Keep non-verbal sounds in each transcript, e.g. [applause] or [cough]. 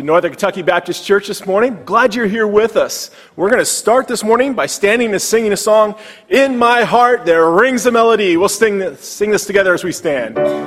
to Northern Kentucky Baptist Church this morning. Glad you're here with us. We're going to start this morning by standing and singing a song, In My Heart There Rings a Melody. We'll sing this, sing this together as we stand.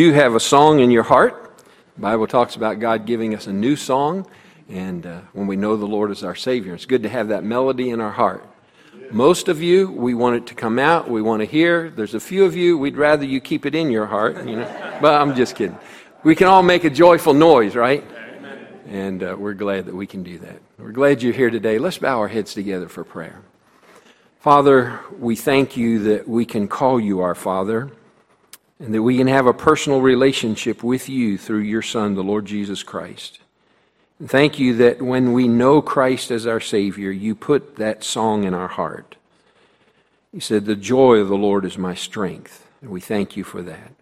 Do have a song in your heart. The Bible talks about God giving us a new song, and uh, when we know the Lord is our Savior, it's good to have that melody in our heart. Most of you, we want it to come out. We want to hear. There's a few of you, we'd rather you keep it in your heart, you know. But I'm just kidding. We can all make a joyful noise, right? And uh, we're glad that we can do that. We're glad you're here today. Let's bow our heads together for prayer. Father, we thank you that we can call you our Father and that we can have a personal relationship with you through your Son, the Lord Jesus Christ. And thank you that when we know Christ as our Savior, you put that song in our heart. You said, The joy of the Lord is my strength. And we thank you for that.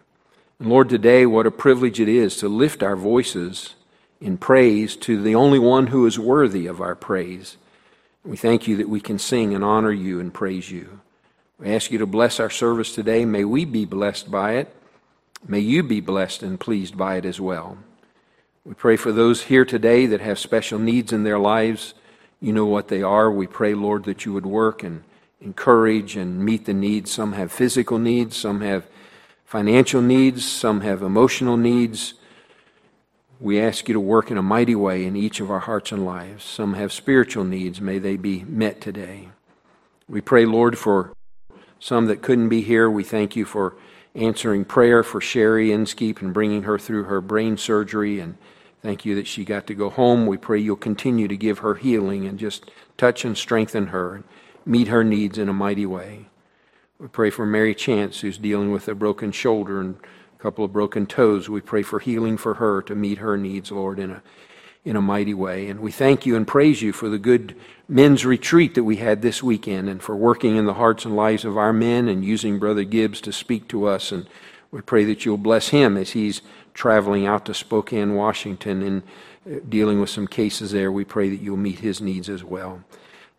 And Lord, today, what a privilege it is to lift our voices in praise to the only one who is worthy of our praise. We thank you that we can sing and honor you and praise you. We ask you to bless our service today. May we be blessed by it. May you be blessed and pleased by it as well. We pray for those here today that have special needs in their lives. You know what they are. We pray, Lord, that you would work and encourage and meet the needs. Some have physical needs, some have financial needs, some have emotional needs. We ask you to work in a mighty way in each of our hearts and lives. Some have spiritual needs. May they be met today. We pray, Lord, for some that couldn't be here. We thank you for answering prayer for Sherry Inskeep and bringing her through her brain surgery. And thank you that she got to go home. We pray you'll continue to give her healing and just touch and strengthen her and meet her needs in a mighty way. We pray for Mary Chance, who's dealing with a broken shoulder and a couple of broken toes. We pray for healing for her to meet her needs, Lord, in a, in a mighty way. And we thank you and praise you for the good men's retreat that we had this weekend and for working in the hearts and lives of our men and using Brother Gibbs to speak to us. And we pray that you'll bless him as he's traveling out to Spokane, Washington, and uh, dealing with some cases there. We pray that you'll meet his needs as well.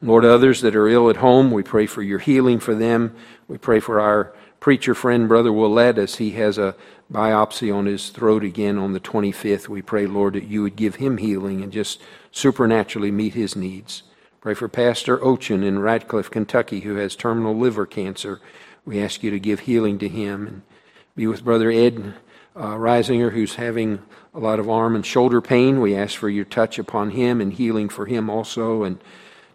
Lord, others that are ill at home, we pray for your healing for them. We pray for our preacher friend, Brother Willett, as he has a biopsy on his throat again on the 25th. We pray, Lord, that you would give him healing and just supernaturally meet his needs. Pray for Pastor Ochin in Radcliff, Kentucky, who has terminal liver cancer. We ask you to give healing to him and be with Brother Ed uh, Reisinger, who's having a lot of arm and shoulder pain. We ask for your touch upon him and healing for him also. And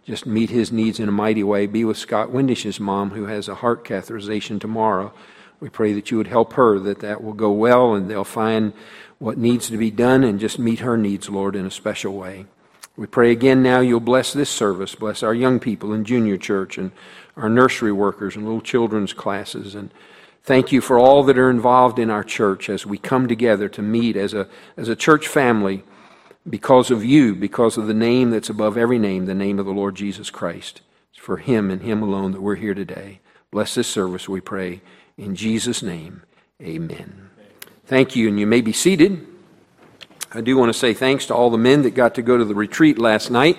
just meet his needs in a mighty way. Be with Scott Windish's mom, who has a heart catheterization tomorrow. We pray that you would help her, that that will go well, and they'll find what needs to be done and just meet her needs, Lord, in a special way. We pray again now you'll bless this service, bless our young people in junior church and our nursery workers and little children's classes. And thank you for all that are involved in our church as we come together to meet as a, as a church family because of you, because of the name that's above every name, the name of the Lord Jesus Christ. It's for Him and Him alone that we're here today. Bless this service, we pray. In Jesus' name, amen. Thank you, and you may be seated. I do want to say thanks to all the men that got to go to the retreat last night.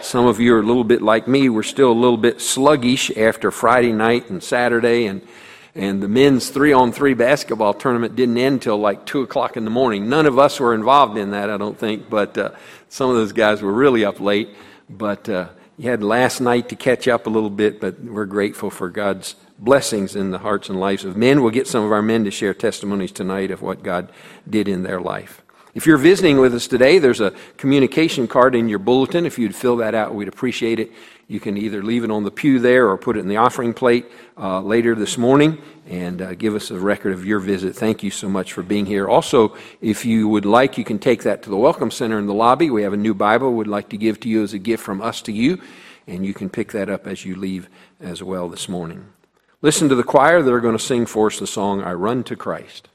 Some of you are a little bit like me. We're still a little bit sluggish after Friday night and Saturday and and the men's three on three basketball tournament didn't end until like 2 o'clock in the morning. None of us were involved in that, I don't think, but uh, some of those guys were really up late. But uh, you had last night to catch up a little bit, but we're grateful for God's blessings in the hearts and lives of men. We'll get some of our men to share testimonies tonight of what God did in their life. If you're visiting with us today, there's a communication card in your bulletin. If you'd fill that out, we'd appreciate it. You can either leave it on the pew there or put it in the offering plate uh, later this morning and uh, give us a record of your visit. Thank you so much for being here. Also, if you would like, you can take that to the Welcome Center in the lobby. We have a new Bible we'd like to give to you as a gift from us to you, and you can pick that up as you leave as well this morning. Listen to the choir that are going to sing for us the song, I Run to Christ.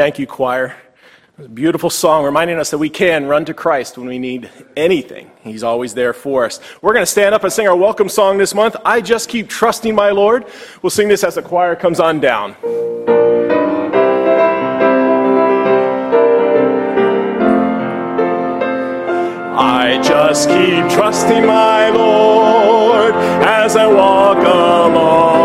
Thank you, choir. a beautiful song reminding us that we can run to Christ when we need anything. He's always there for us. We're going to stand up and sing our welcome song this month. I just keep trusting my Lord. We'll sing this as the choir comes on down. I just keep trusting my Lord as I walk along.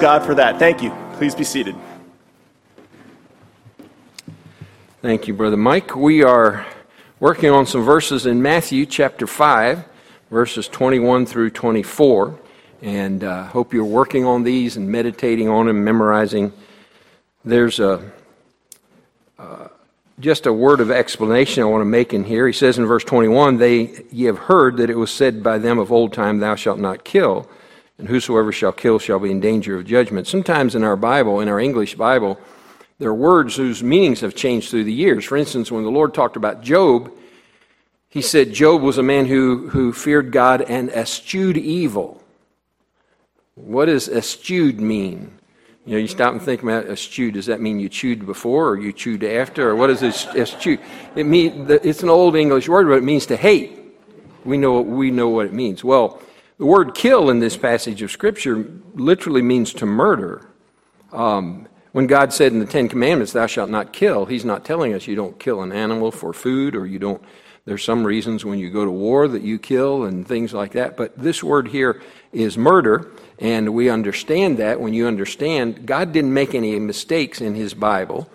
God for that. Thank you. Please be seated. Thank you, Brother Mike. We are working on some verses in Matthew chapter 5, verses 21 through 24. And uh, hope you're working on these and meditating on them, memorizing. There's a, uh, just a word of explanation I want to make in here. He says in verse 21 They ye have heard that it was said by them of old time, Thou shalt not kill, and whosoever shall kill shall be in danger of judgment. Sometimes in our Bible, in our English Bible, there are words whose meanings have changed through the years. For instance, when the Lord talked about Job, he said Job was a man who, who feared God and eschewed evil. What does eschewed mean? You know, you stop and think about eschewed. Does that mean you chewed before or you chewed after? Or what is es- eschewed? It mean, it's an old English word, but it means to hate. We know, we know what it means. Well, the word kill in this passage of Scripture literally means to murder. Um, when God said in the Ten Commandments, Thou shalt not kill, He's not telling us you don't kill an animal for food or you don't. There's some reasons when you go to war that you kill and things like that. But this word here is murder, and we understand that when you understand God didn't make any mistakes in His Bible,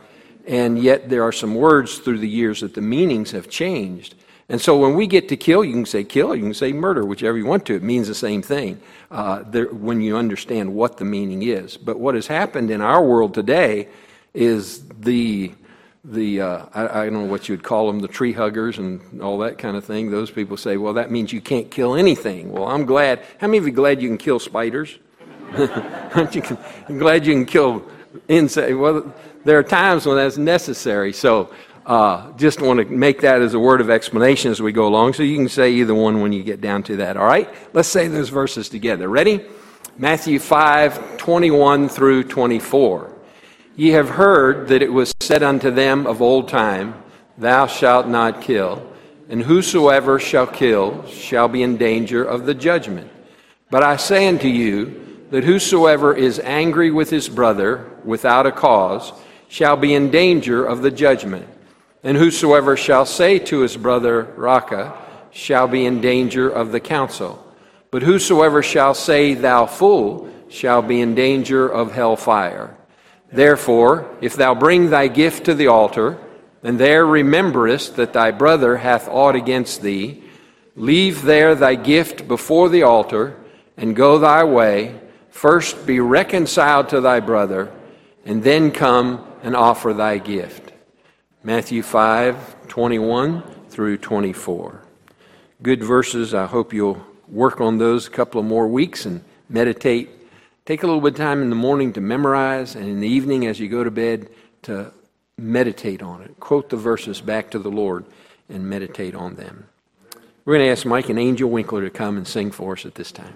and yet there are some words through the years that the meanings have changed. And so when we get to kill, you can say kill, you can say murder, whichever you want to. It means the same thing uh, there, when you understand what the meaning is. But what has happened in our world today is the the uh, I, I don't know what you would call them, the tree huggers and all that kind of thing. Those people say, well, that means you can't kill anything. Well, I'm glad. How many of you glad you can kill spiders? [laughs] I'm glad you can kill insects? Well, there are times when that's necessary. So uh, just want to make that as a word of explanation as we go along. So you can say either one when you get down to that. All right? Let's say those verses together. Ready? Matthew 5 21 through 24. Ye have heard that it was said unto them of old time, Thou shalt not kill, and whosoever shall kill shall be in danger of the judgment. But I say unto you, that whosoever is angry with his brother without a cause shall be in danger of the judgment. And whosoever shall say to his brother, Raca, shall be in danger of the council. But whosoever shall say, Thou fool, shall be in danger of hell fire. Therefore, if thou bring thy gift to the altar, and there rememberest that thy brother hath aught against thee, leave there thy gift before the altar, and go thy way. First be reconciled to thy brother, and then come and offer thy gift. Matthew 5 21 through 24. Good verses. I hope you'll work on those a couple of more weeks and meditate. Take a little bit of time in the morning to memorize, and in the evening as you go to bed to meditate on it. Quote the verses back to the Lord and meditate on them. We're going to ask Mike and Angel Winkler to come and sing for us at this time.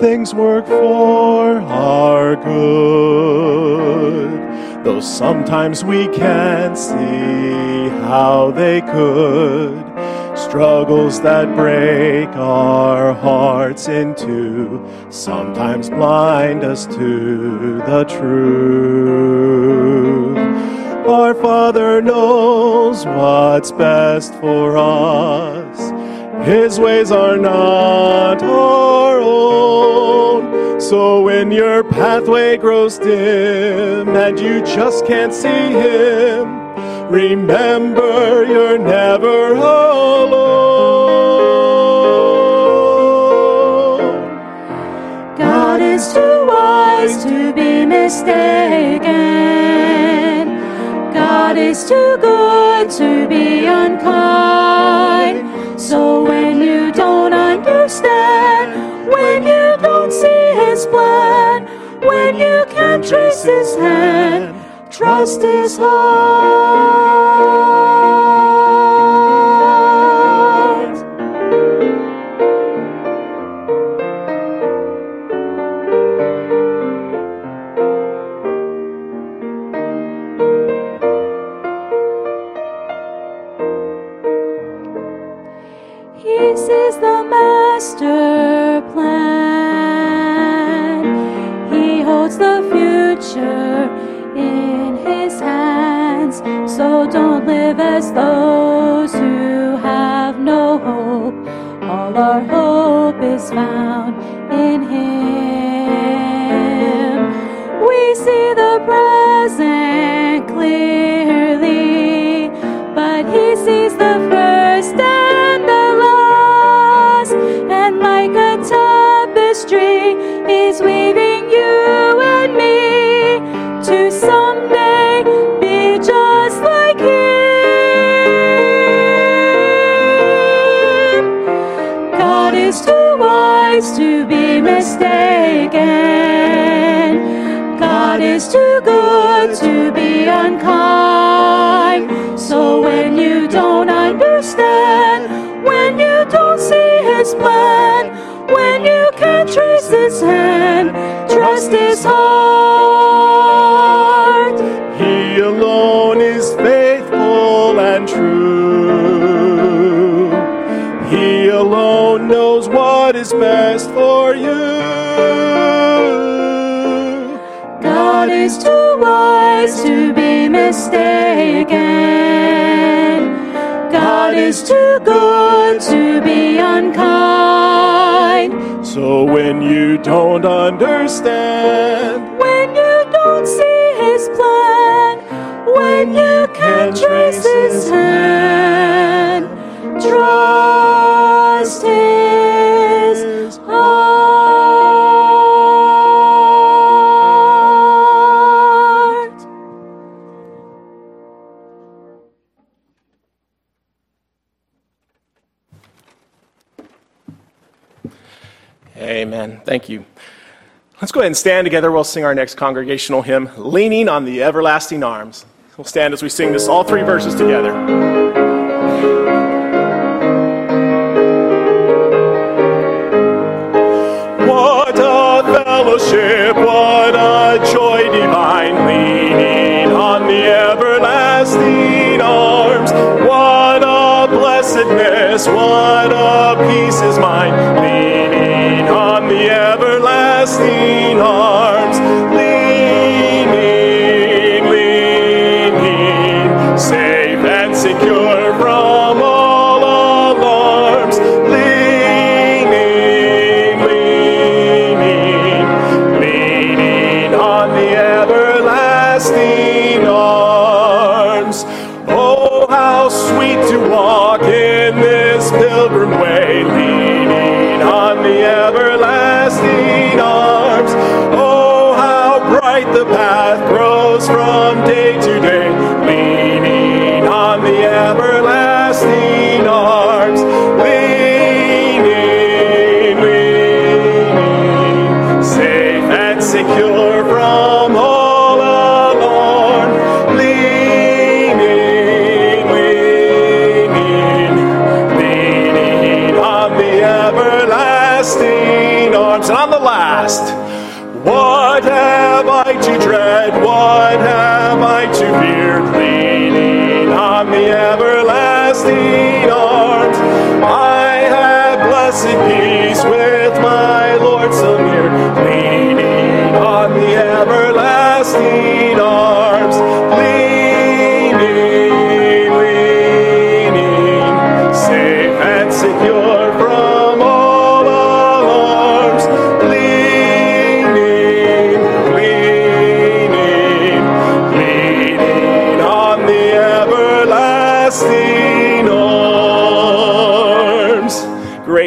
Things work for our good, though sometimes we can't see how they could. Struggles that break our hearts into sometimes blind us to the truth. Our Father knows what's best for us. His ways are not our own. So when your pathway grows dim and you just can't see Him, remember you're never alone. God is too wise to be mistaken. God is too good to be unkind. So when you don't understand, when you don't see his plan, when you can't trace his hand, trust his heart. Amen. Thank you. Let's go ahead and stand together. We'll sing our next congregational hymn, Leaning on the Everlasting Arms. We'll stand as we sing this, all three verses together.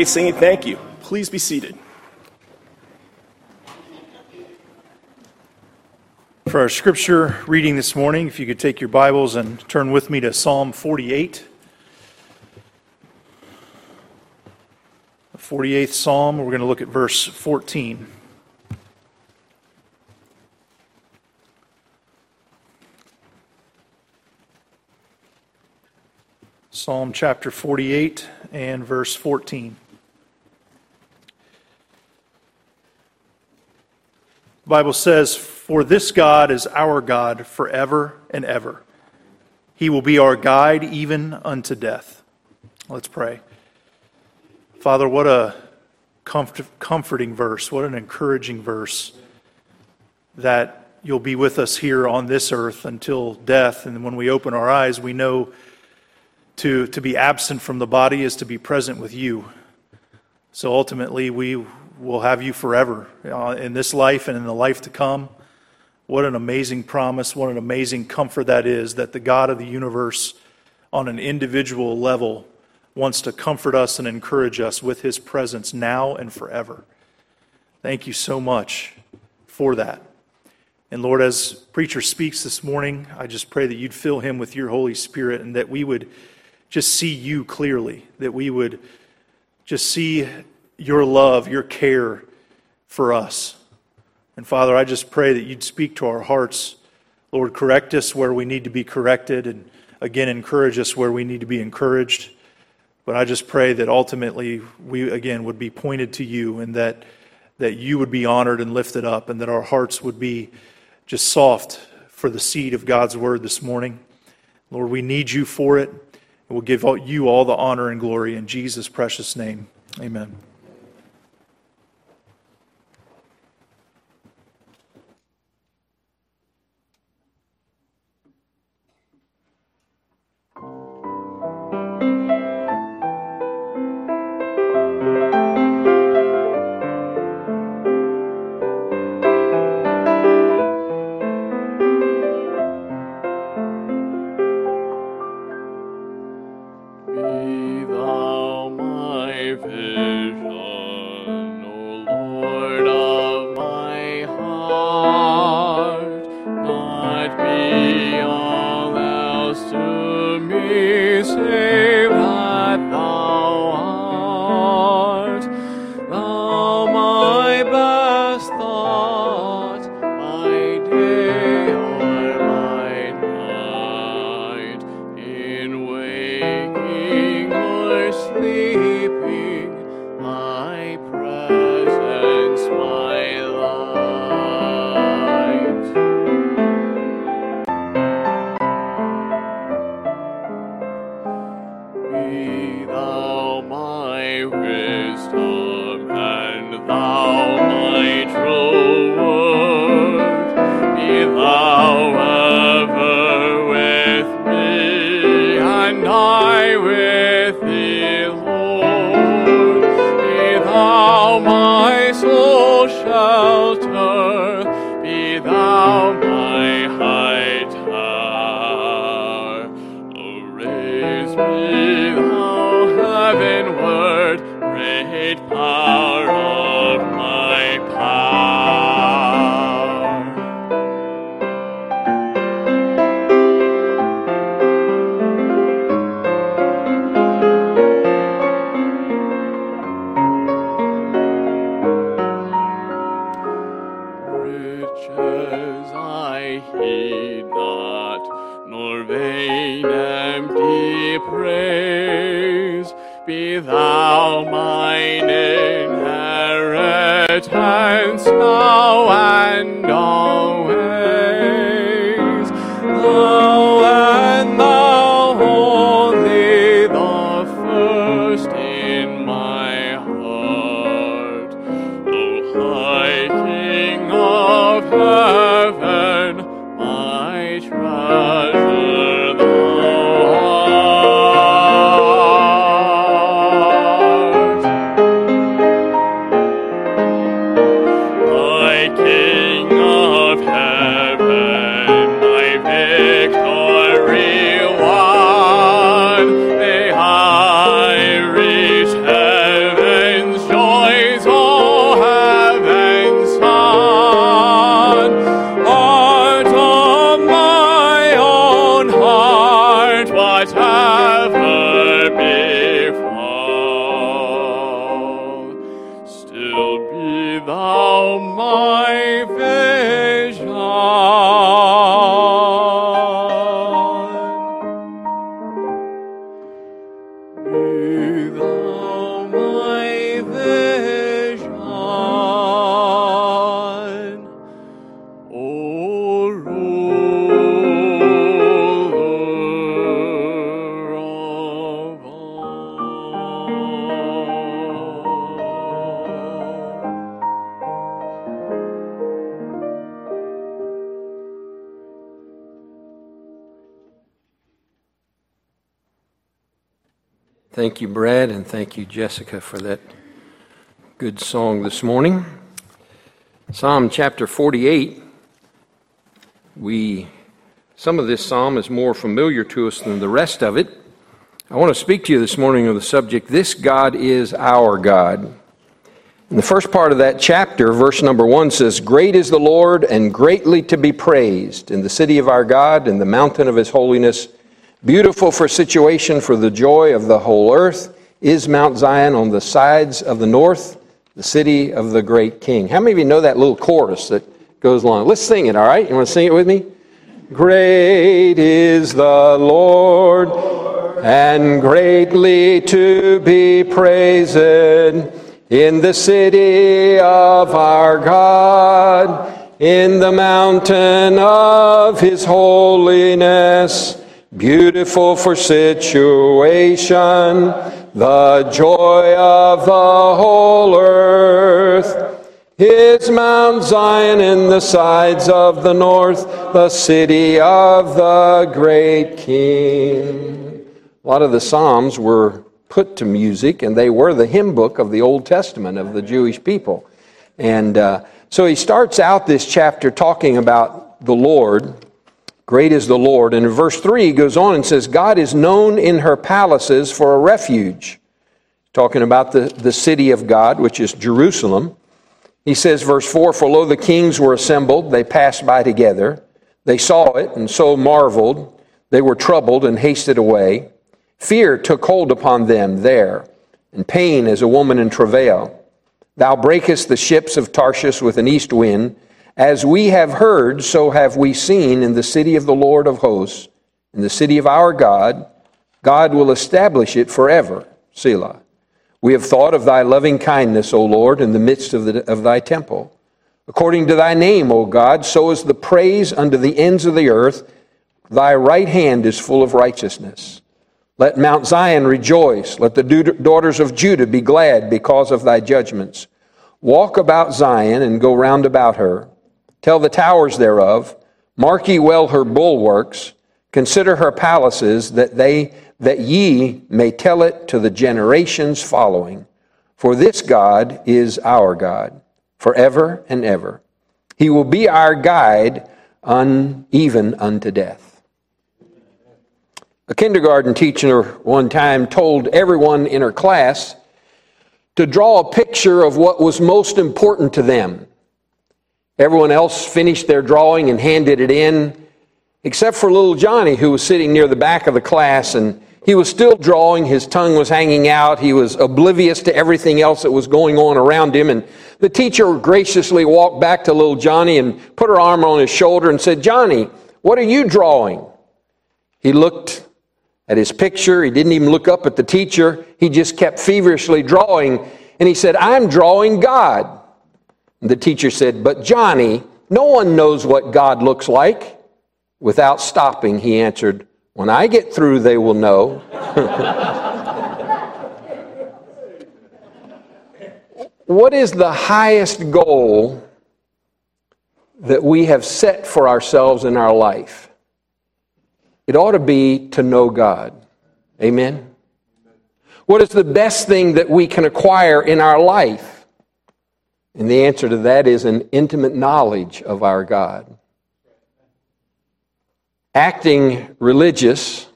Great singing. Thank you. Please be seated. For our scripture reading this morning, if you could take your Bibles and turn with me to Psalm 48. The 48th Psalm, we're going to look at verse 14. Psalm chapter 48 and verse 14. Bible says, For this God is our God forever and ever. He will be our guide even unto death. Let's pray. Father, what a comfort, comforting verse, what an encouraging verse that you'll be with us here on this earth until death. And when we open our eyes, we know to, to be absent from the body is to be present with you. So ultimately, we will have you forever uh, in this life and in the life to come. What an amazing promise, what an amazing comfort that is that the God of the universe, on an individual level, wants to comfort us and encourage us with his presence now and forever. Thank you so much for that. And Lord, as preacher speaks this morning, I just pray that you'd fill him with your Holy Spirit and that we would just see you clearly, that we would just see your love, your care for us. And Father, I just pray that you'd speak to our hearts. Lord, correct us where we need to be corrected, and again, encourage us where we need to be encouraged. But I just pray that ultimately we, again, would be pointed to you and that, that you would be honored and lifted up, and that our hearts would be just soft for the seed of God's word this morning. Lord, we need you for it. And we'll give you all the honor and glory in Jesus' precious name. Amen. Of thank you, Jessica, for that good song this morning. Psalm chapter 48. We some of this psalm is more familiar to us than the rest of it. I want to speak to you this morning on the subject This God is our God. In the first part of that chapter, verse number 1 says, Great is the Lord and greatly to be praised in the city of our God, in the mountain of his holiness. Beautiful for situation, for the joy of the whole earth, is Mount Zion on the sides of the north, the city of the great king. How many of you know that little chorus that goes along? Let's sing it, all right? You want to sing it with me? Great is the Lord and greatly to be praised in the city of our God, in the mountain of his holiness. Beautiful for situation, the joy of the whole earth. Is Mount Zion in the sides of the north, the city of the great King. A lot of the Psalms were put to music, and they were the hymn book of the Old Testament of the Jewish people. And uh, so he starts out this chapter talking about the Lord. Great is the Lord. And in verse 3, he goes on and says, God is known in her palaces for a refuge. Talking about the, the city of God, which is Jerusalem. He says, verse 4 For lo, the kings were assembled, they passed by together. They saw it, and so marveled. They were troubled and hasted away. Fear took hold upon them there, and pain as a woman in travail. Thou breakest the ships of Tarshish with an east wind. As we have heard, so have we seen in the city of the Lord of hosts, in the city of our God. God will establish it forever. Selah. We have thought of thy loving kindness, O Lord, in the midst of, the, of thy temple. According to thy name, O God, so is the praise unto the ends of the earth. Thy right hand is full of righteousness. Let Mount Zion rejoice. Let the daughters of Judah be glad because of thy judgments. Walk about Zion and go round about her. Tell the towers thereof. Mark ye well her bulwarks. Consider her palaces, that they that ye may tell it to the generations following. For this God is our God, forever and ever. He will be our guide, uneven unto death. A kindergarten teacher one time told everyone in her class to draw a picture of what was most important to them. Everyone else finished their drawing and handed it in, except for little Johnny, who was sitting near the back of the class and he was still drawing, his tongue was hanging out, he was oblivious to everything else that was going on around him. And the teacher graciously walked back to little Johnny and put her arm on his shoulder and said, Johnny, what are you drawing? He looked at his picture, he didn't even look up at the teacher, he just kept feverishly drawing. And he said, I'm drawing God. The teacher said, But Johnny, no one knows what God looks like. Without stopping, he answered, when I get through, they will know. [laughs] what is the highest goal that we have set for ourselves in our life? It ought to be to know God. Amen? What is the best thing that we can acquire in our life? And the answer to that is an intimate knowledge of our God. Acting religious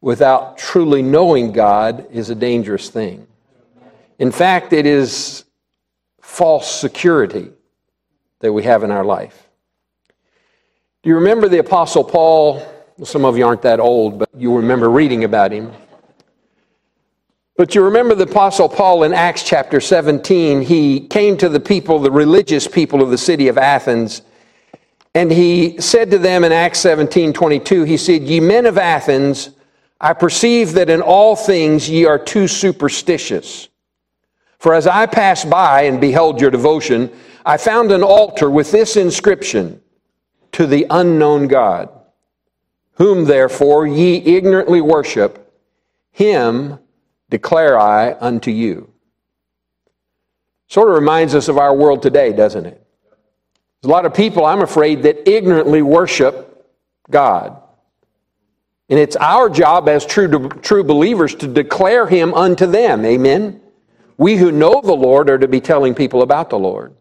without truly knowing God is a dangerous thing. In fact, it is false security that we have in our life. Do you remember the Apostle Paul? Some of you aren't that old, but you remember reading about him. But you remember the Apostle Paul in Acts chapter 17. He came to the people, the religious people of the city of Athens, and he said to them in Acts 17 22, he said, Ye men of Athens, I perceive that in all things ye are too superstitious. For as I passed by and beheld your devotion, I found an altar with this inscription To the unknown God, whom therefore ye ignorantly worship, him declare I unto you. Sort of reminds us of our world today, doesn't it? There's a lot of people, I'm afraid, that ignorantly worship God. And it's our job as true, true believers to declare Him unto them. Amen? We who know the Lord are to be telling people about the Lord.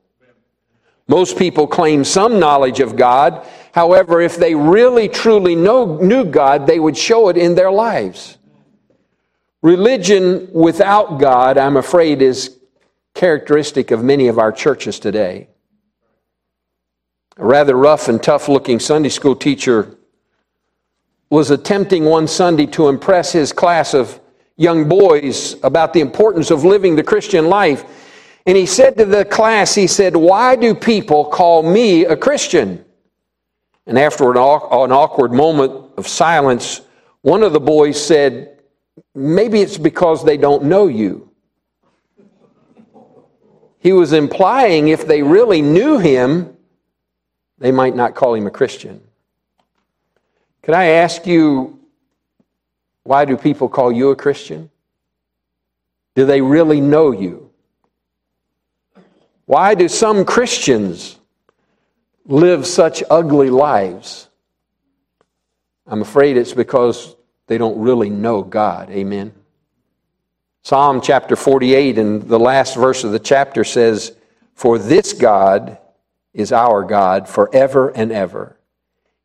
Most people claim some knowledge of God. However, if they really truly know, knew God, they would show it in their lives. Religion without God, I'm afraid, is characteristic of many of our churches today. A rather rough and tough looking Sunday school teacher was attempting one Sunday to impress his class of young boys about the importance of living the Christian life. And he said to the class, he said, Why do people call me a Christian? And after an awkward moment of silence, one of the boys said, Maybe it's because they don't know you. He was implying if they really knew him, they might not call him a Christian. Can I ask you, why do people call you a Christian? Do they really know you? Why do some Christians live such ugly lives? I'm afraid it's because they don't really know God. Amen. Psalm chapter 48 and the last verse of the chapter says, For this God is our God forever and ever.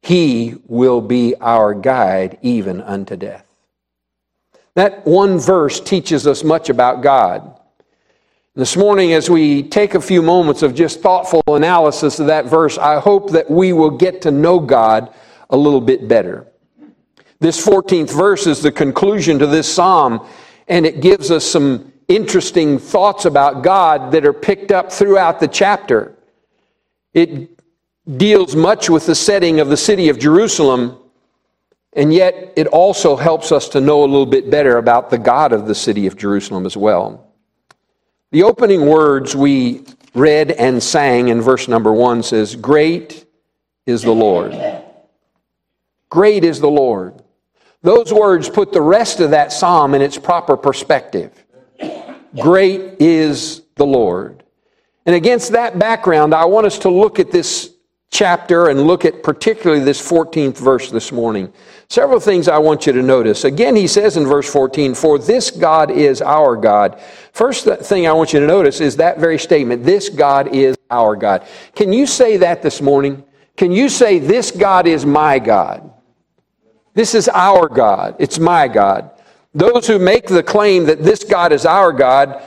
He will be our guide even unto death. That one verse teaches us much about God. This morning, as we take a few moments of just thoughtful analysis of that verse, I hope that we will get to know God a little bit better. This 14th verse is the conclusion to this psalm, and it gives us some interesting thoughts about God that are picked up throughout the chapter. It deals much with the setting of the city of Jerusalem, and yet it also helps us to know a little bit better about the God of the city of Jerusalem as well. The opening words we read and sang in verse number one says, Great is the Lord. Great is the Lord. Those words put the rest of that psalm in its proper perspective. Great is the Lord. And against that background, I want us to look at this chapter and look at particularly this 14th verse this morning. Several things I want you to notice. Again, he says in verse 14, For this God is our God. First thing I want you to notice is that very statement, This God is our God. Can you say that this morning? Can you say, This God is my God? This is our God. It's my God. Those who make the claim that this God is our God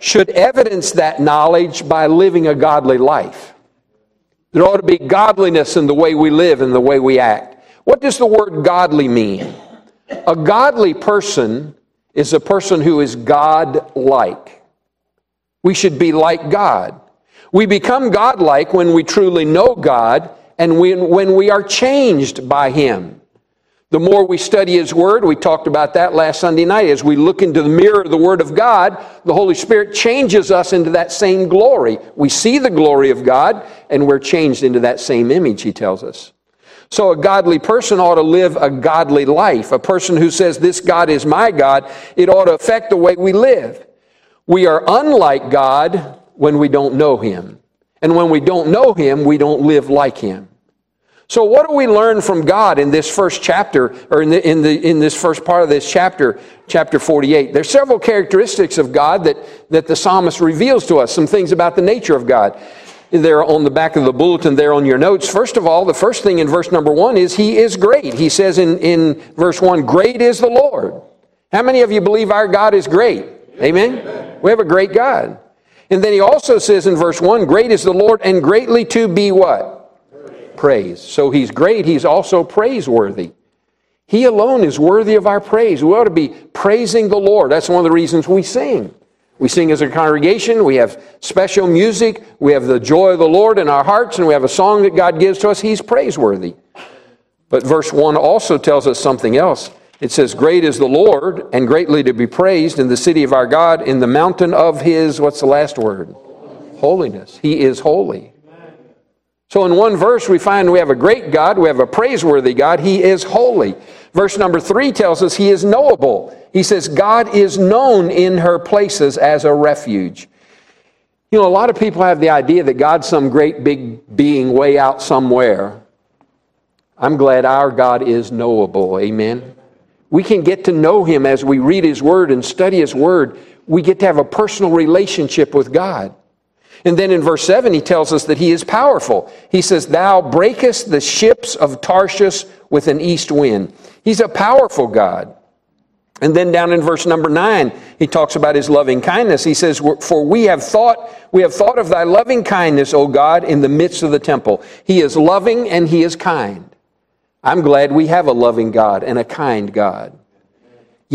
should evidence that knowledge by living a godly life. There ought to be godliness in the way we live and the way we act. What does the word godly mean? A godly person is a person who is God like. We should be like God. We become God-like when we truly know God and when we are changed by Him. The more we study His Word, we talked about that last Sunday night, as we look into the mirror of the Word of God, the Holy Spirit changes us into that same glory. We see the glory of God and we're changed into that same image, He tells us. So a godly person ought to live a godly life. A person who says, This God is my God, it ought to affect the way we live. We are unlike God when we don't know Him. And when we don't know Him, we don't live like Him. So, what do we learn from God in this first chapter, or in, the, in, the, in this first part of this chapter, chapter 48? There's several characteristics of God that, that the psalmist reveals to us, some things about the nature of God. There on the back of the bulletin, there on your notes. First of all, the first thing in verse number one is He is great. He says in, in verse one, Great is the Lord. How many of you believe our God is great? Amen? Amen. We have a great God. And then he also says in verse 1 Great is the Lord, and greatly to be what? Praise. So he's great, he's also praiseworthy. He alone is worthy of our praise. We ought to be praising the Lord. That's one of the reasons we sing. We sing as a congregation, we have special music, we have the joy of the Lord in our hearts, and we have a song that God gives to us. He's praiseworthy. But verse 1 also tells us something else. It says, Great is the Lord, and greatly to be praised in the city of our God, in the mountain of his, what's the last word? Holiness. He is holy. So in one verse, we find we have a great God, we have a praiseworthy God, He is holy. Verse number three tells us He is knowable. He says, God is known in her places as a refuge. You know, a lot of people have the idea that God's some great big being way out somewhere. I'm glad our God is knowable. Amen. We can get to know Him as we read His Word and study His Word. We get to have a personal relationship with God. And then in verse 7, he tells us that he is powerful. He says, Thou breakest the ships of Tarshish with an east wind. He's a powerful God. And then down in verse number 9, he talks about his loving kindness. He says, For we have thought, we have thought of thy loving kindness, O God, in the midst of the temple. He is loving and he is kind. I'm glad we have a loving God and a kind God.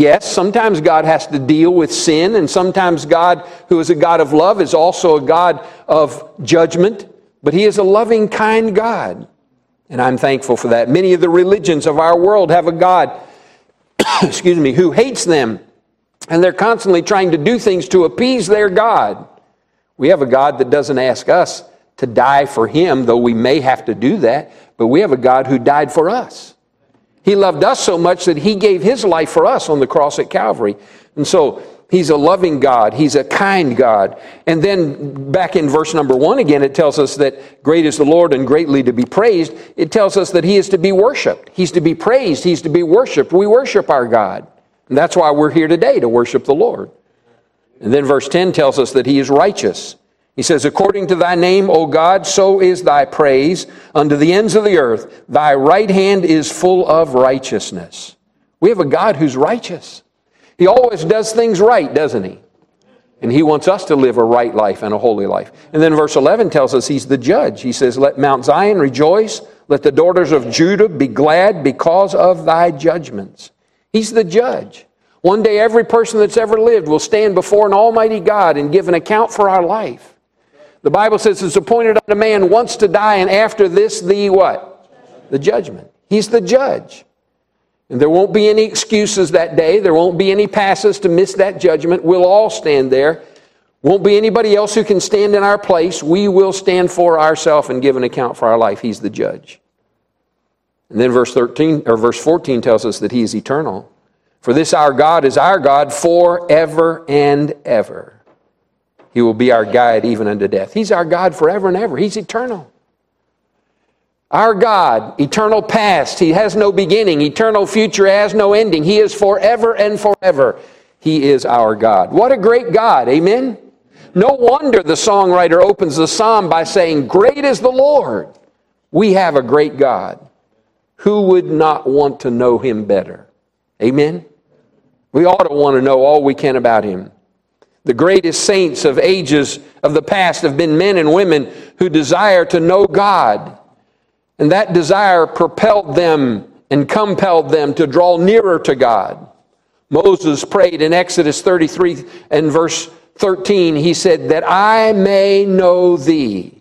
Yes, sometimes God has to deal with sin, and sometimes God, who is a God of love, is also a God of judgment, but He is a loving, kind God. And I'm thankful for that. Many of the religions of our world have a God, [coughs] excuse me, who hates them, and they're constantly trying to do things to appease their God. We have a God that doesn't ask us to die for Him, though we may have to do that. But we have a God who died for us. He loved us so much that he gave his life for us on the cross at Calvary. And so he's a loving God, he's a kind God. And then back in verse number one again, it tells us that great is the Lord and greatly to be praised. It tells us that he is to be worshiped, he's to be praised, he's to be worshiped. We worship our God. And that's why we're here today to worship the Lord. And then verse 10 tells us that he is righteous. He says, According to thy name, O God, so is thy praise unto the ends of the earth. Thy right hand is full of righteousness. We have a God who's righteous. He always does things right, doesn't he? And he wants us to live a right life and a holy life. And then verse 11 tells us he's the judge. He says, Let Mount Zion rejoice. Let the daughters of Judah be glad because of thy judgments. He's the judge. One day, every person that's ever lived will stand before an almighty God and give an account for our life. The Bible says it's appointed unto man once to die, and after this, the what? The judgment. He's the judge. And there won't be any excuses that day. There won't be any passes to miss that judgment. We'll all stand there. Won't be anybody else who can stand in our place. We will stand for ourselves and give an account for our life. He's the judge. And then verse 13 or verse 14 tells us that he is eternal. For this our God is our God forever and ever. He will be our guide even unto death. He's our God forever and ever. He's eternal. Our God, eternal past, He has no beginning. Eternal future has no ending. He is forever and forever. He is our God. What a great God. Amen? No wonder the songwriter opens the psalm by saying, Great is the Lord. We have a great God. Who would not want to know him better? Amen? We ought to want to know all we can about him. The greatest saints of ages of the past have been men and women who desire to know God. And that desire propelled them and compelled them to draw nearer to God. Moses prayed in Exodus 33 and verse 13, he said, That I may know thee.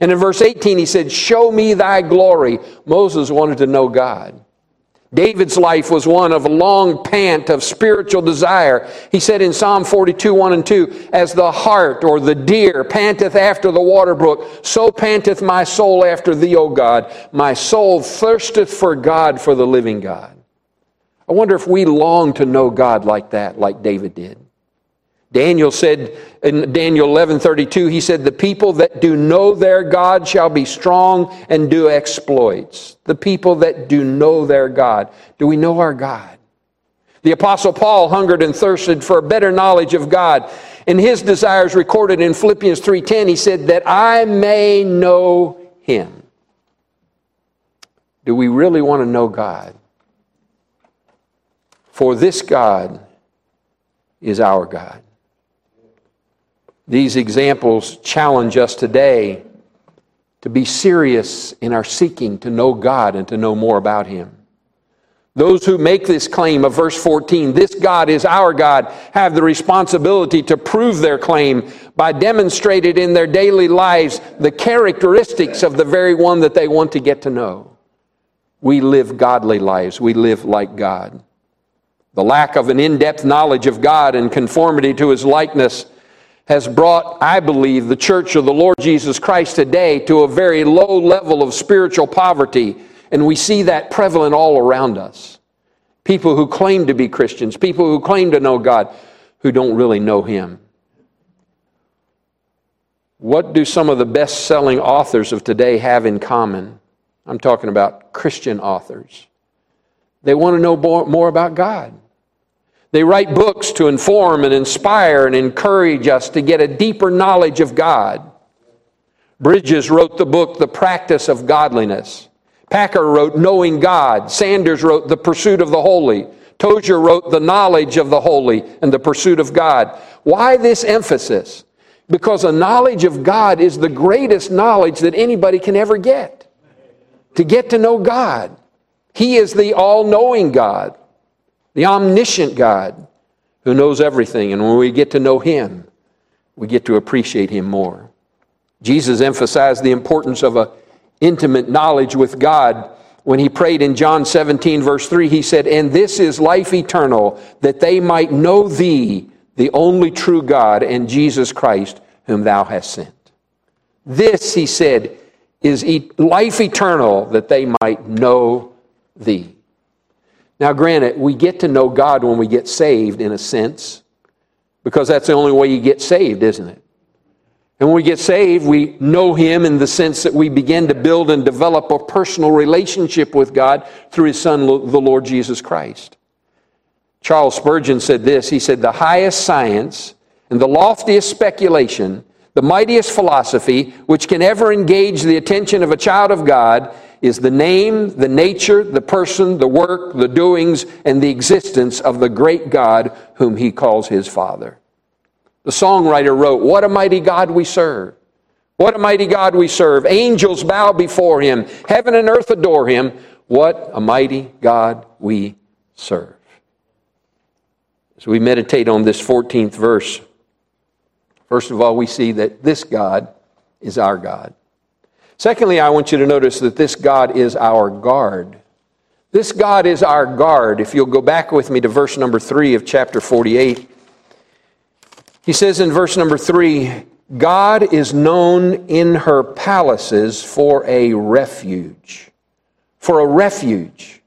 And in verse 18, he said, Show me thy glory. Moses wanted to know God. David's life was one of a long pant of spiritual desire. He said in Psalm 42, 1 and 2, As the hart or the deer panteth after the water brook, so panteth my soul after thee, O God. My soul thirsteth for God, for the living God. I wonder if we long to know God like that, like David did. Daniel said in Daniel 11:32 he said the people that do know their God shall be strong and do exploits. The people that do know their God. Do we know our God? The apostle Paul hungered and thirsted for a better knowledge of God. And his desires recorded in Philippians 3:10 he said that I may know him. Do we really want to know God? For this God is our God. These examples challenge us today to be serious in our seeking to know God and to know more about Him. Those who make this claim of verse 14, this God is our God, have the responsibility to prove their claim by demonstrating in their daily lives the characteristics of the very one that they want to get to know. We live godly lives. We live like God. The lack of an in depth knowledge of God and conformity to His likeness has brought, I believe, the church of the Lord Jesus Christ today to a very low level of spiritual poverty, and we see that prevalent all around us. People who claim to be Christians, people who claim to know God, who don't really know Him. What do some of the best selling authors of today have in common? I'm talking about Christian authors. They want to know more, about God. They write books to inform and inspire and encourage us to get a deeper knowledge of God. Bridges wrote the book, The Practice of Godliness. Packer wrote Knowing God. Sanders wrote The Pursuit of the Holy. Tozer wrote The Knowledge of the Holy and the Pursuit of God. Why this emphasis? Because a knowledge of God is the greatest knowledge that anybody can ever get. To get to know God. He is the all knowing God the omniscient God who knows everything. And when we get to know Him, we get to appreciate Him more. Jesus emphasized the importance of a intimate knowledge with God when he prayed in John 17, verse 3. He said, And this is life eternal, that they might know Thee, the only true God, and Jesus Christ, whom Thou hast sent. This, he said, is life eternal, that they might know Thee. Now, granted, we get to know God when we get saved, in a sense, because that's the only way you get saved, isn't it? And when we get saved, we know Him in the sense that we begin to build and develop a personal relationship with God through His Son, the Lord Jesus Christ. Charles Spurgeon said this He said, The highest science and the loftiest speculation, the mightiest philosophy which can ever engage the attention of a child of God is the name, the nature, the person, the work, the doings, and the existence of the great God whom he calls his Father. The songwriter wrote, What a mighty God we serve! What a mighty God we serve! Angels bow before him, heaven and earth adore him. What a mighty God we serve. As we meditate on this 14th verse, first of all, we see that this God is our God. Secondly, I want you to notice that this God is our guard. This God is our guard. If you'll go back with me to verse number 3 of chapter 48, he says in verse number 3 God is known in her palaces for a refuge. For a refuge.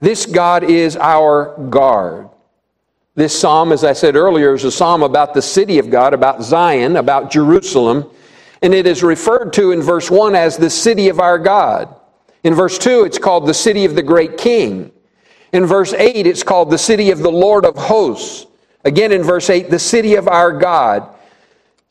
This God is our guard. This psalm, as I said earlier, is a psalm about the city of God, about Zion, about Jerusalem. And it is referred to in verse 1 as the city of our God. In verse 2, it's called the city of the great king. In verse 8, it's called the city of the Lord of hosts. Again, in verse 8, the city of our God.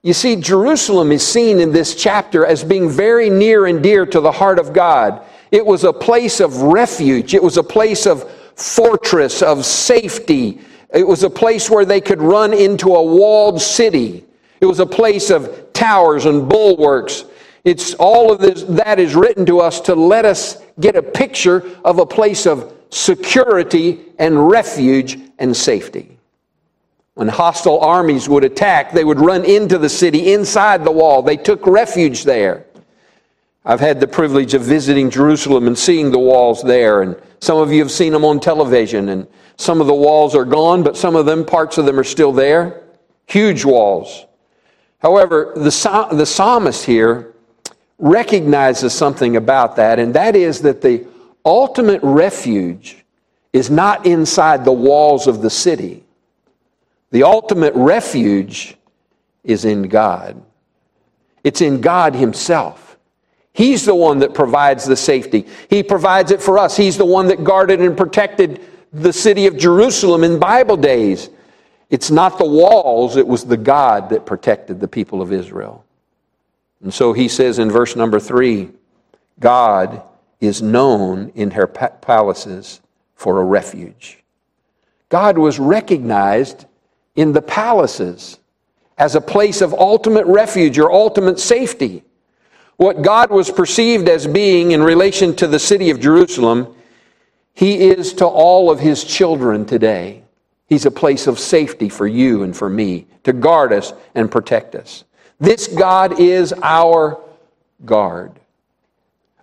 You see, Jerusalem is seen in this chapter as being very near and dear to the heart of God. It was a place of refuge, it was a place of fortress, of safety. It was a place where they could run into a walled city. It was a place of towers and bulwarks. It's all of this that is written to us to let us get a picture of a place of security and refuge and safety. When hostile armies would attack, they would run into the city inside the wall. They took refuge there. I've had the privilege of visiting Jerusalem and seeing the walls there, and some of you have seen them on television, and some of the walls are gone, but some of them, parts of them, are still there. Huge walls. However, the, the psalmist here recognizes something about that, and that is that the ultimate refuge is not inside the walls of the city. The ultimate refuge is in God. It's in God Himself. He's the one that provides the safety. He provides it for us. He's the one that guarded and protected the city of Jerusalem in Bible days. It's not the walls, it was the God that protected the people of Israel. And so he says in verse number three God is known in her palaces for a refuge. God was recognized in the palaces as a place of ultimate refuge or ultimate safety. What God was perceived as being in relation to the city of Jerusalem, He is to all of His children today. He's a place of safety for you and for me to guard us and protect us. This God is our guard.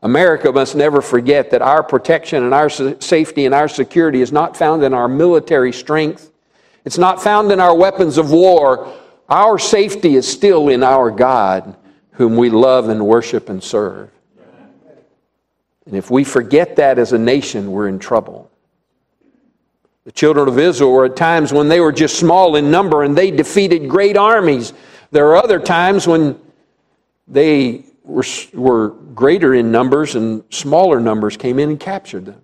America must never forget that our protection and our safety and our security is not found in our military strength. It's not found in our weapons of war. Our safety is still in our God whom we love and worship and serve. And if we forget that as a nation, we're in trouble. The children of Israel were at times when they were just small in number and they defeated great armies. There are other times when they were, were greater in numbers and smaller numbers came in and captured them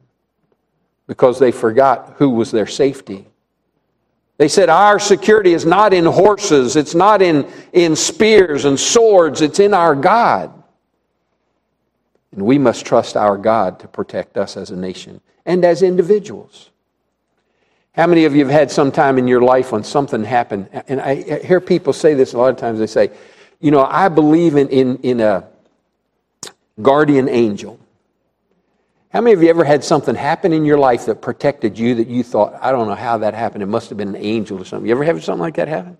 because they forgot who was their safety. They said, Our security is not in horses, it's not in, in spears and swords, it's in our God. And we must trust our God to protect us as a nation and as individuals. How many of you have had some time in your life when something happened? And I hear people say this a lot of times. They say, You know, I believe in, in, in a guardian angel. How many of you ever had something happen in your life that protected you that you thought, I don't know how that happened. It must have been an angel or something. You ever have something like that happen?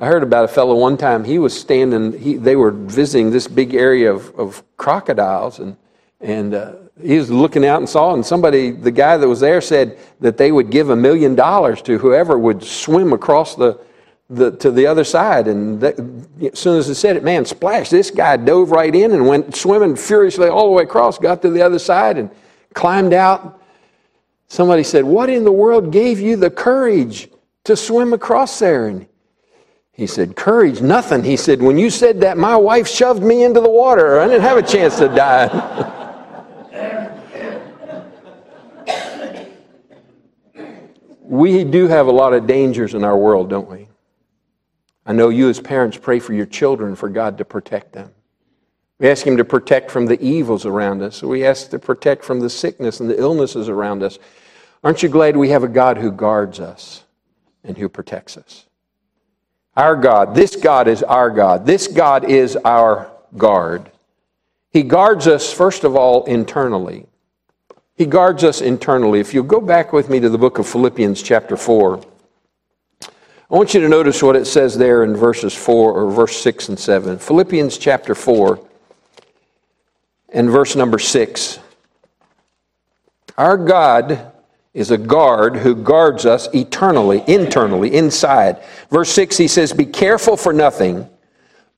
I heard about a fellow one time. He was standing, he, they were visiting this big area of, of crocodiles, and, and uh, he was looking out and saw, and somebody, the guy that was there, said that they would give a million dollars to whoever would swim across the, the, to the other side. And that, as soon as he said it, man, splash, this guy dove right in and went swimming furiously all the way across, got to the other side, and climbed out. Somebody said, What in the world gave you the courage to swim across there? And he said, Courage, nothing. He said, When you said that, my wife shoved me into the water. I didn't have a chance to die. [laughs] we do have a lot of dangers in our world, don't we? I know you as parents pray for your children for God to protect them. We ask Him to protect from the evils around us. We ask to protect from the sickness and the illnesses around us. Aren't you glad we have a God who guards us and who protects us? Our God, this God is our God. This God is our guard. He guards us, first of all, internally. He guards us internally. If you'll go back with me to the book of Philippians, chapter 4. I want you to notice what it says there in verses 4 or verse 6 and 7. Philippians chapter 4 and verse number 6. Our God is a guard who guards us eternally, internally, inside. Verse 6, he says, Be careful for nothing,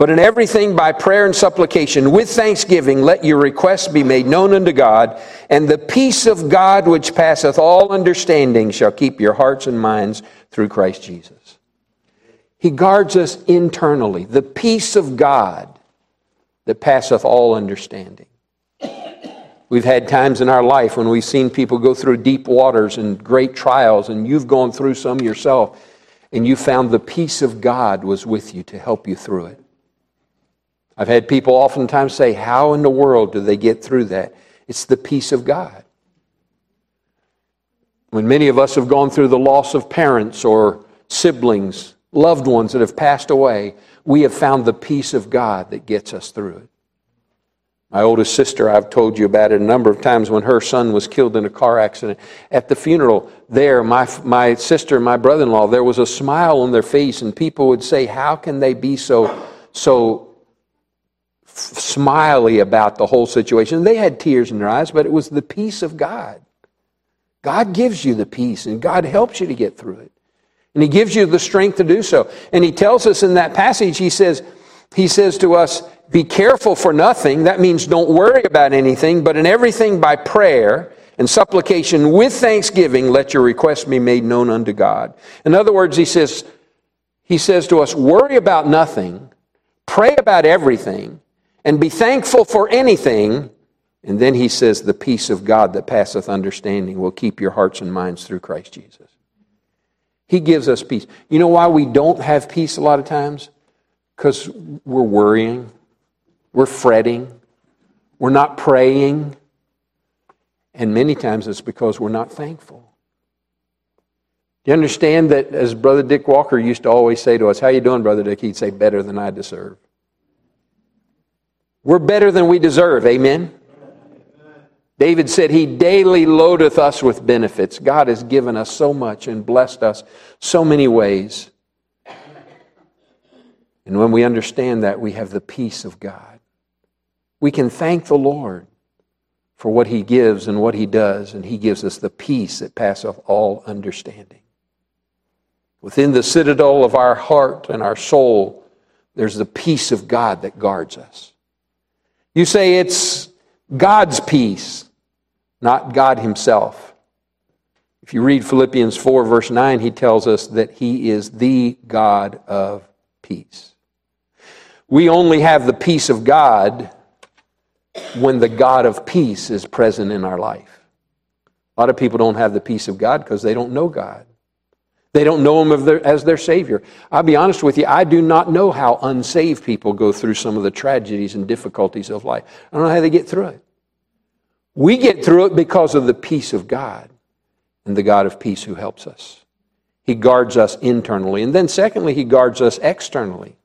but in everything by prayer and supplication, with thanksgiving, let your requests be made known unto God, and the peace of God which passeth all understanding shall keep your hearts and minds through Christ Jesus. He guards us internally, the peace of God that passeth all understanding. We've had times in our life when we've seen people go through deep waters and great trials, and you've gone through some yourself. and you found the peace of God was with you to help you through it. I've had people oftentimes say, How in the world do they get through that? It's the peace of God. When many of us have gone through the loss of parents or siblings, loved ones that have passed away, we have found the peace of God that gets us through it. My oldest sister, I've told you about it a number of times when her son was killed in a car accident. At the funeral, there, my, my sister and my brother in law, there was a smile on their face, and people would say, How can they be so, so smiley about the whole situation? They had tears in their eyes, but it was the peace of God. God gives you the peace, and God helps you to get through it. And He gives you the strength to do so. And He tells us in that passage, He says, He says to us, be careful for nothing. That means don't worry about anything, but in everything by prayer and supplication with thanksgiving, let your requests be made known unto God. In other words, he says, he says to us, worry about nothing, pray about everything, and be thankful for anything. And then he says, the peace of God that passeth understanding will keep your hearts and minds through Christ Jesus. He gives us peace. You know why we don't have peace a lot of times? Because we're worrying we're fretting. We're not praying. And many times it's because we're not thankful. Do you understand that, as Brother Dick Walker used to always say to us, How you doing, Brother Dick? He'd say, Better than I deserve. We're better than we deserve. Amen? David said, He daily loadeth us with benefits. God has given us so much and blessed us so many ways. And when we understand that, we have the peace of God we can thank the Lord for what He gives and what He does, and He gives us the peace that passeth all understanding. Within the citadel of our heart and our soul, there's the peace of God that guards us. You say it's God's peace, not God Himself. If you read Philippians 4, verse 9, he tells us that He is the God of peace. We only have the peace of God when the God of peace is present in our life. A lot of people don't have the peace of God because they don't know God. They don't know Him as their Savior. I'll be honest with you, I do not know how unsaved people go through some of the tragedies and difficulties of life. I don't know how they get through it. We get through it because of the peace of God and the God of peace who helps us. He guards us internally. And then, secondly, He guards us externally.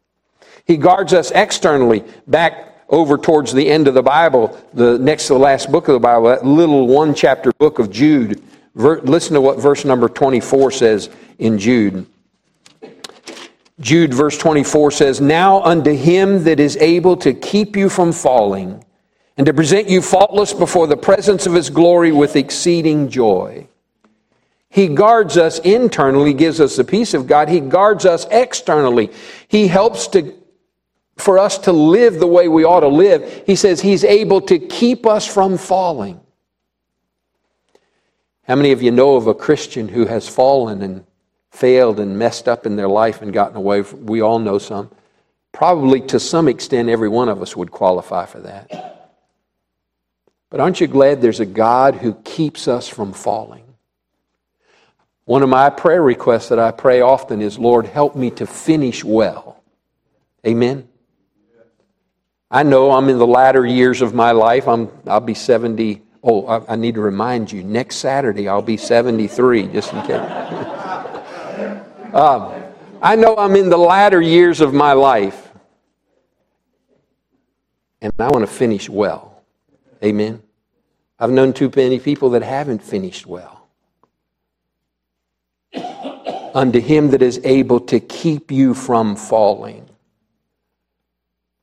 He guards us externally. Back over towards the end of the Bible, the next to the last book of the Bible, that little one chapter book of Jude. Ver, listen to what verse number 24 says in Jude. Jude, verse 24 says, Now unto him that is able to keep you from falling, and to present you faultless before the presence of his glory with exceeding joy. He guards us internally, gives us the peace of God. He guards us externally. He helps to for us to live the way we ought to live, he says he's able to keep us from falling. How many of you know of a Christian who has fallen and failed and messed up in their life and gotten away? From, we all know some. Probably to some extent, every one of us would qualify for that. But aren't you glad there's a God who keeps us from falling? One of my prayer requests that I pray often is, Lord, help me to finish well. Amen. I know I'm in the latter years of my life. I'm, I'll be 70. Oh, I, I need to remind you, next Saturday I'll be 73, just in case. [laughs] um, I know I'm in the latter years of my life. And I want to finish well. Amen. I've known too many people that haven't finished well. Unto him that is able to keep you from falling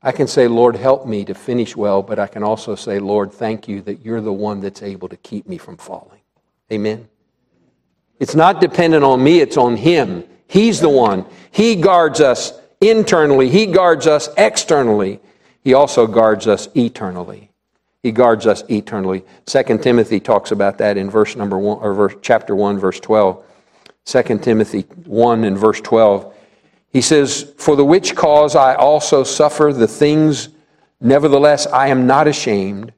I can say, Lord, help me to finish well, but I can also say, Lord, thank you that you're the one that's able to keep me from falling. Amen. It's not dependent on me, it's on Him. He's the one. He guards us internally, He guards us externally. He also guards us eternally. He guards us eternally. Second Timothy talks about that in verse number one or verse, chapter one, verse twelve. Second Timothy one and verse twelve. He says, For the which cause I also suffer the things, nevertheless I am not ashamed,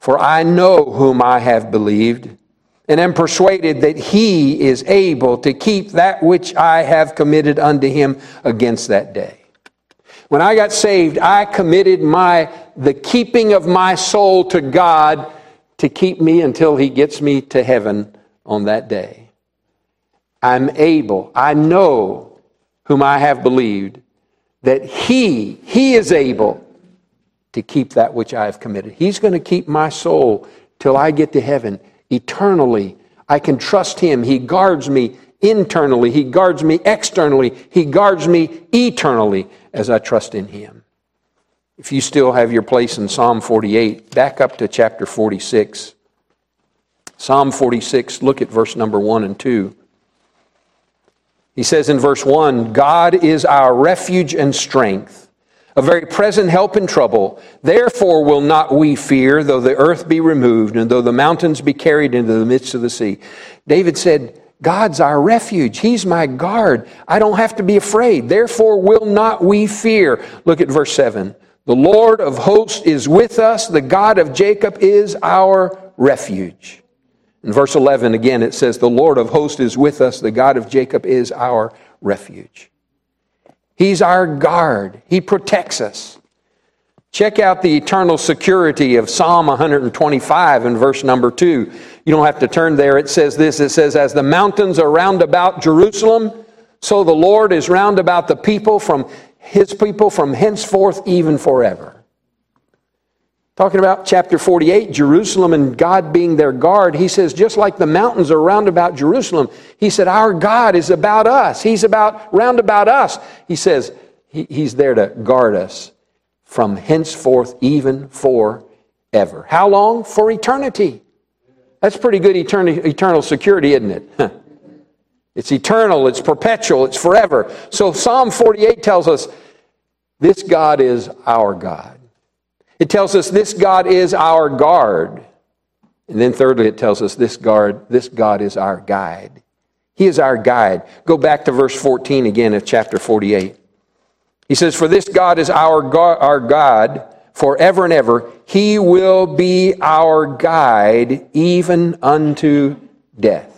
for I know whom I have believed, and am persuaded that he is able to keep that which I have committed unto him against that day. When I got saved, I committed my the keeping of my soul to God to keep me until he gets me to heaven on that day. I'm able, I know whom I have believed that he he is able to keep that which I have committed. He's going to keep my soul till I get to heaven eternally. I can trust Him. He guards me internally, He guards me externally, He guards me eternally as I trust in Him. If you still have your place in Psalm 48, back up to chapter 46. Psalm 46, look at verse number 1 and 2. He says in verse 1 God is our refuge and strength a very present help in trouble. Therefore will not we fear, though the earth be removed, and though the mountains be carried into the midst of the sea. David said, God's our refuge. He's my guard. I don't have to be afraid. Therefore will not we fear. Look at verse 7. The Lord of hosts is with us. The God of Jacob is our refuge. In verse 11, again, it says, The Lord of hosts is with us. The God of Jacob is our refuge. He's our guard. He protects us. Check out the eternal security of Psalm 125 in verse number 2. You don't have to turn there. It says this it says, As the mountains are round about Jerusalem, so the Lord is round about the people from his people from henceforth even forever. Talking about chapter 48, Jerusalem and God being their guard, he says, just like the mountains are round about Jerusalem, he said, Our God is about us. He's about round about us. He says, he, He's there to guard us from henceforth, even forever. How long? For eternity. That's pretty good eternal, eternal security, isn't it? [laughs] it's eternal, it's perpetual, it's forever. So Psalm 48 tells us this God is our God. It tells us this God is our guard. And then thirdly, it tells us this guard, this God is our guide. He is our guide. Go back to verse 14 again of chapter 48. He says, For this God is our our God forever and ever. He will be our guide even unto death.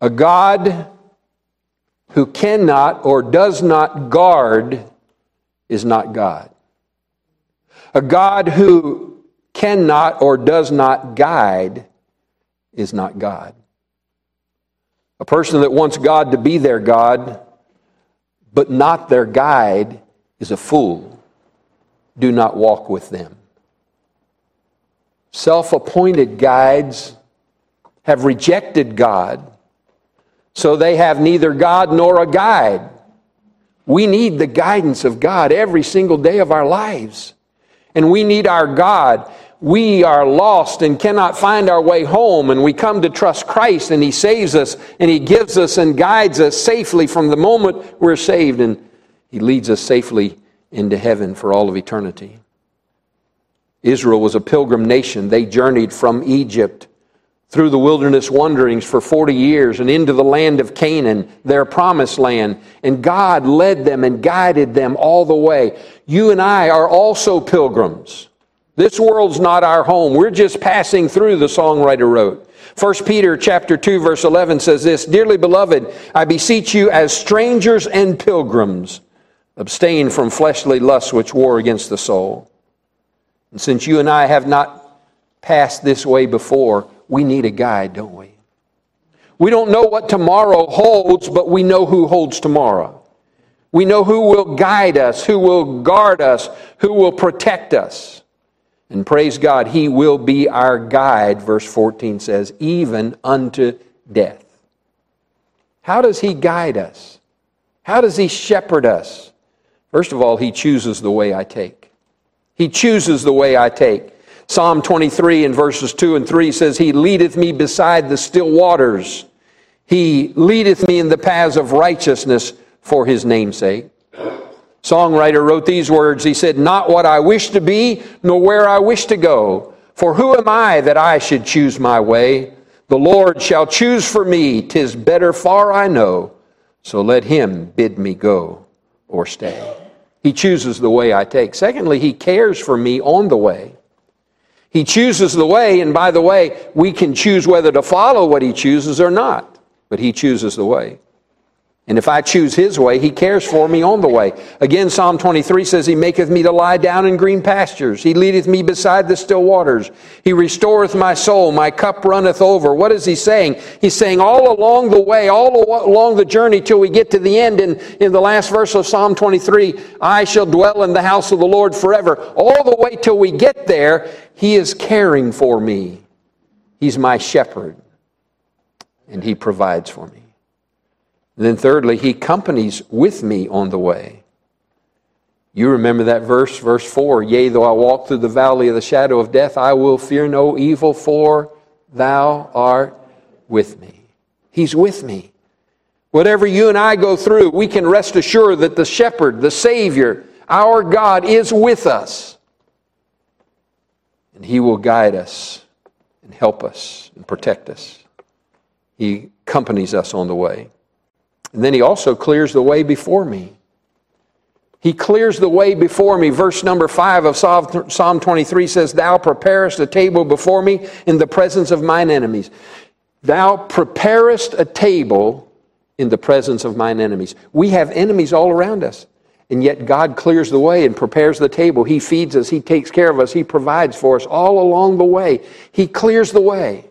A God who cannot or does not guard is not God. A God who cannot or does not guide is not God. A person that wants God to be their God, but not their guide, is a fool. Do not walk with them. Self appointed guides have rejected God, so they have neither God nor a guide. We need the guidance of God every single day of our lives and we need our God. We are lost and cannot find our way home, and we come to trust Christ, and He saves us, and He gives us and guides us safely from the moment we're saved, and He leads us safely into heaven for all of eternity. Israel was a pilgrim nation. They journeyed from Egypt through the wilderness wanderings for 40 years and into the land of Canaan, their promised land. And God led them and guided them all the way. You and I are also pilgrims. This world's not our home. We're just passing through, the songwriter wrote. 1 Peter chapter 2 verse 11 says this, Dearly beloved, I beseech you as strangers and pilgrims, abstain from fleshly lusts which war against the soul. And since you and I have not passed this way before, we need a guide, don't we? We don't know what tomorrow holds, but we know who holds tomorrow. We know who will guide us, who will guard us, who will protect us. And praise God, He will be our guide, verse 14 says, even unto death. How does He guide us? How does He shepherd us? First of all, He chooses the way I take. He chooses the way I take. Psalm 23 in verses 2 and 3 says, He leadeth me beside the still waters. He leadeth me in the paths of righteousness for his namesake. Songwriter wrote these words. He said, Not what I wish to be, nor where I wish to go. For who am I that I should choose my way? The Lord shall choose for me. Tis better far I know. So let him bid me go or stay. He chooses the way I take. Secondly, he cares for me on the way. He chooses the way, and by the way, we can choose whether to follow what He chooses or not, but He chooses the way. And if I choose his way, he cares for me on the way. Again, Psalm 23 says, He maketh me to lie down in green pastures. He leadeth me beside the still waters. He restoreth my soul. My cup runneth over. What is he saying? He's saying all along the way, all along the journey till we get to the end And in the last verse of Psalm 23, I shall dwell in the house of the Lord forever. All the way till we get there, he is caring for me. He's my shepherd. And he provides for me. And then, thirdly, he companies with me on the way. You remember that verse, verse 4 Yea, though I walk through the valley of the shadow of death, I will fear no evil, for thou art with me. He's with me. Whatever you and I go through, we can rest assured that the shepherd, the Savior, our God is with us. And He will guide us and help us and protect us. He accompanies us on the way. And then he also clears the way before me. He clears the way before me. Verse number five of Psalm 23 says, Thou preparest a table before me in the presence of mine enemies. Thou preparest a table in the presence of mine enemies. We have enemies all around us. And yet God clears the way and prepares the table. He feeds us. He takes care of us. He provides for us all along the way. He clears the way.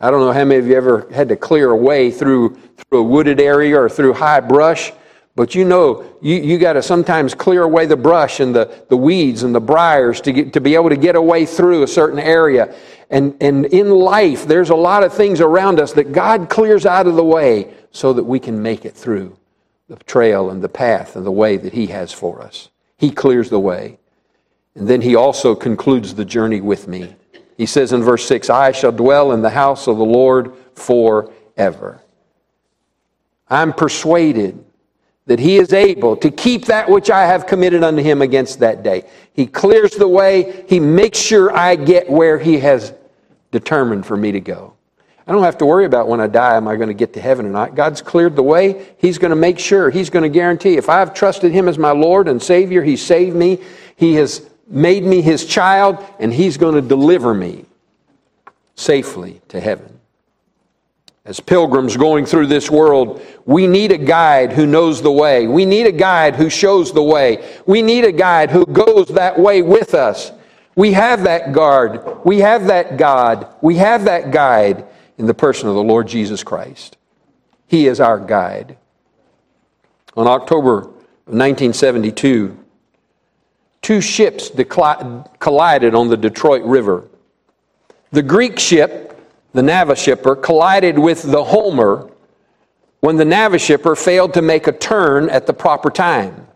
I don't know how many of you ever had to clear a way through, through a wooded area or through high brush, but you know you, you got to sometimes clear away the brush and the, the weeds and the briars to, get, to be able to get away through a certain area. And, and in life, there's a lot of things around us that God clears out of the way so that we can make it through the trail and the path and the way that He has for us. He clears the way. And then He also concludes the journey with me. He says in verse 6, I shall dwell in the house of the Lord forever. I'm persuaded that he is able to keep that which I have committed unto him against that day. He clears the way, he makes sure I get where he has determined for me to go. I don't have to worry about when I die, am I going to get to heaven or not? God's cleared the way. He's going to make sure. He's going to guarantee. If I've trusted Him as my Lord and Savior, He saved me. He has made me his child, and he's going to deliver me safely to heaven. As pilgrims going through this world, we need a guide who knows the way. We need a guide who shows the way. We need a guide who goes that way with us. We have that guard. We have that God. We have that guide in the person of the Lord Jesus Christ. He is our guide. On October of 1972, two ships collided on the Detroit River. The Greek ship, the Navishipper, collided with the Homer when the Navishipper failed to make a turn at the proper time.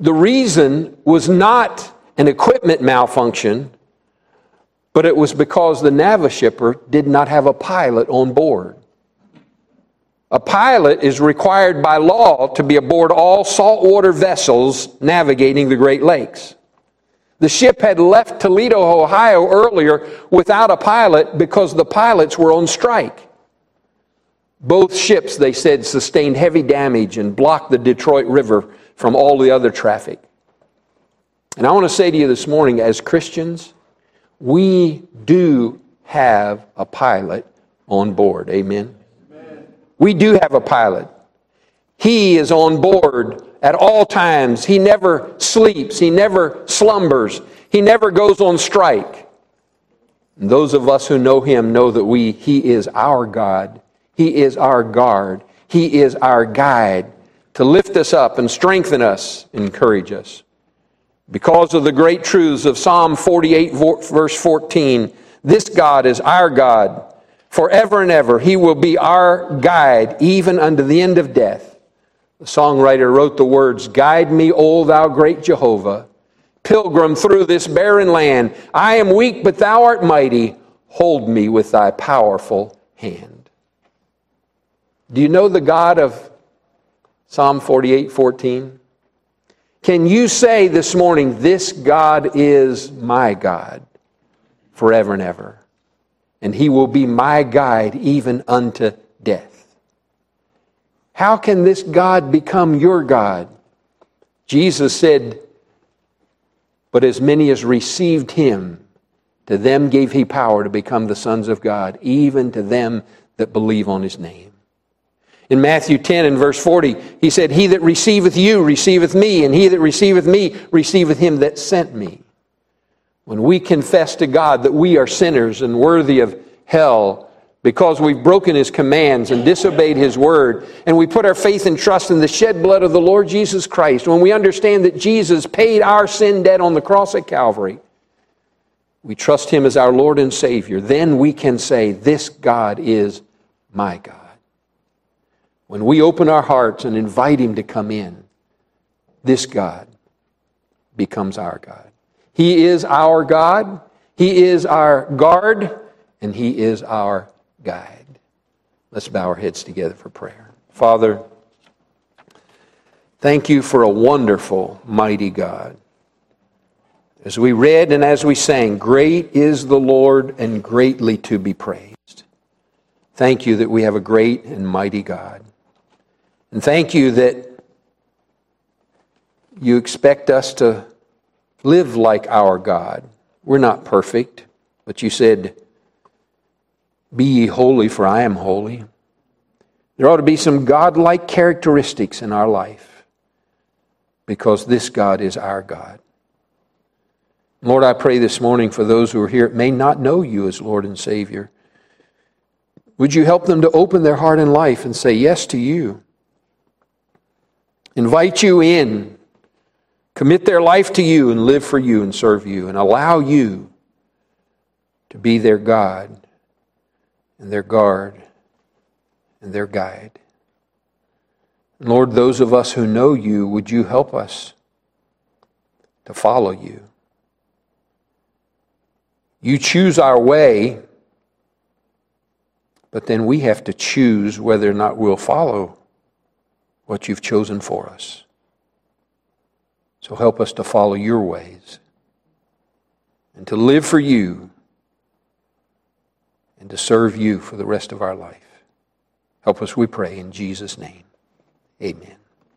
The reason was not an equipment malfunction, but it was because the Navishipper did not have a pilot on board. A pilot is required by law to be aboard all saltwater vessels navigating the Great Lakes. The ship had left Toledo, Ohio earlier without a pilot because the pilots were on strike. Both ships, they said, sustained heavy damage and blocked the Detroit River from all the other traffic. And I want to say to you this morning, as Christians, we do have a pilot on board. Amen. We do have a pilot. He is on board at all times. He never sleeps. He never slumbers. He never goes on strike. And those of us who know him know that we, he is our God. He is our guard. He is our guide to lift us up and strengthen us, encourage us. Because of the great truths of Psalm 48, verse 14, this God is our God Forever and ever, He will be our guide, even unto the end of death. The songwriter wrote the words Guide me, O thou great Jehovah, pilgrim through this barren land. I am weak, but thou art mighty. Hold me with thy powerful hand. Do you know the God of Psalm 48 14? Can you say this morning, This God is my God forever and ever? And he will be my guide even unto death. How can this God become your God? Jesus said, But as many as received him, To them gave he power to become the sons of God, even to them that believe on his name. In Matthew 10 and verse 40, he said, He that receiveth you receiveth me, and he that receiveth me receiveth him that sent me. When we confess to God that we are sinners and worthy of hell, because we've broken his commands and disobeyed his word, and we put our faith and trust in the shed blood of the Lord Jesus Christ, when we understand that Jesus paid our sin debt on the cross at Calvary, we trust him as our Lord and Savior, then we can say, This God is my God. When we open our hearts and invite him to come in, this God becomes our God. He is our God, He is our guard, and He is our guide. Let's bow our heads together for prayer. Father, thank you for a wonderful, mighty God. As we read and as we sang, Great is the Lord and greatly to be praised. Thank you that we have a great and mighty God. And thank you that you expect us to live like our God. We're not perfect, but you said, Be ye holy, for I am holy. There ought to be some godlike characteristics in our life because this God is our God. Lord, I pray this morning for those who are here may not know you as Lord and Savior. Would you help them to open their heart and life and say yes to you? Invite you in, commit their life to you, and live for you and serve you, and allow you to be their God and their guard and their guide. Lord, those of us who know you, would you help us to follow you? You choose our way, but then we have to choose whether or not we'll follow what you've chosen for us. So help us to follow your ways and to live for you and to serve you for the rest of our life. Help us, we pray, in Jesus' name. Amen.